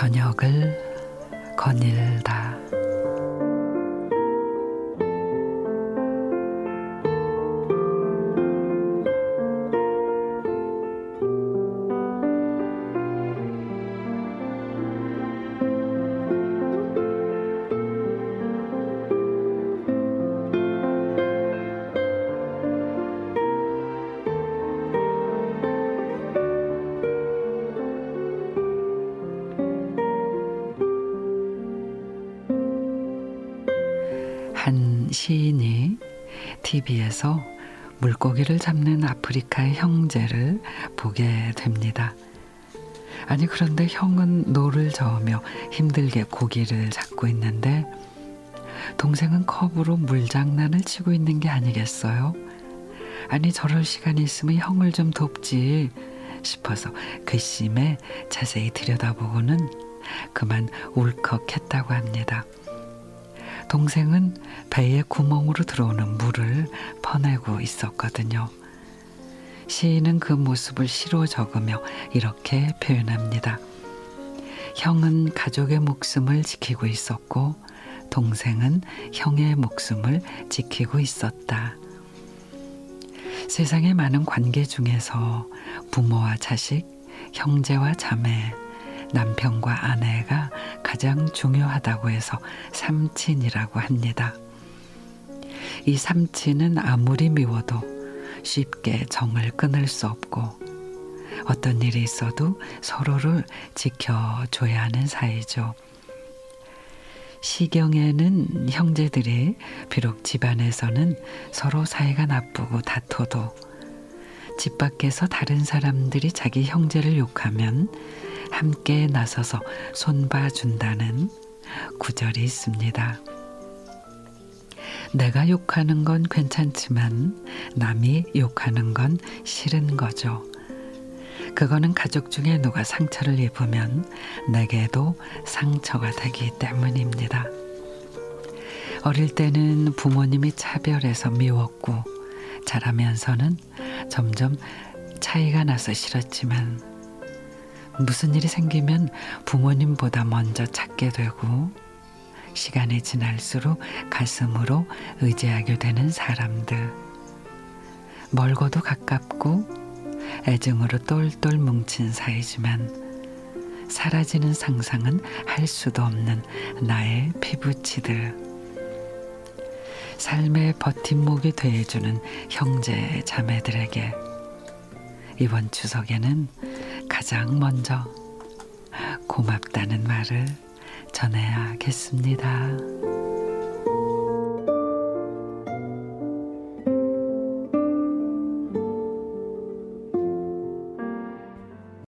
저녁을 거닐다. 한 시인이 TV에서 물고기를 잡는 아프리카의 형제를 보게 됩니다. 아니 그런데 형은 노를 저으며 힘들게 고기를 잡고 있는데 동생은 컵으로 물장난을 치고 있는 게 아니겠어요? 아니 저럴 시간이 있으면 형을 좀 돕지 싶어서 괘씸해 자세히 들여다보고는 그만 울컥했다고 합니다. 동생은 배의 구멍으로 들어오는 물을 퍼내고 있었거든요. 시인은 그 모습을 시로 적으며 이렇게 표현합니다. 형은 가족의 목숨을 지키고 있었고 동생은 형의 목숨을 지키고 있었다. 세상의 많은 관계 중에서 부모와 자식, 형제와 자매, 남편과 아내가 가장 중요하다고 해서 삼친이라고 합니다. 이 삼친은 아무리 미워도 쉽게 정을 끊을 수 없고 어떤 일이 있어도 서로를 지켜줘야 하는 사이죠. 시경에는 형제들이 비록 집안에서는 서로 사이가 나쁘고 다퉈도 집 밖에서 다른 사람들이 자기 형제를 욕하면 함께 나서서 손봐준다는 구절이 있습니다. 내가 욕하는 건 괜찮지만 남이 욕하는 건 싫은 거죠. 그거는 가족 중에 누가 상처를 입으면 내게도 상처가 되기 때문입니다. 어릴 때는 부모님이 차별해서 미웠고 자라면서는 점점 차이가 나서 싫었지만 무슨 일이 생기면 부모님보다 먼저 찾게 되고 시간이 지날수록 가슴으로 의지하게 되는 사람들. 멀고도 가깝고 애증으로 똘똘 뭉친 사이지만 사라지는 상상은 할 수도 없는 나의 피부치들. 삶의 버팀목이 돼주는 형제 자매들에게 이번 추석에는 가장 먼저 고맙다는 말을 전해야겠습니다.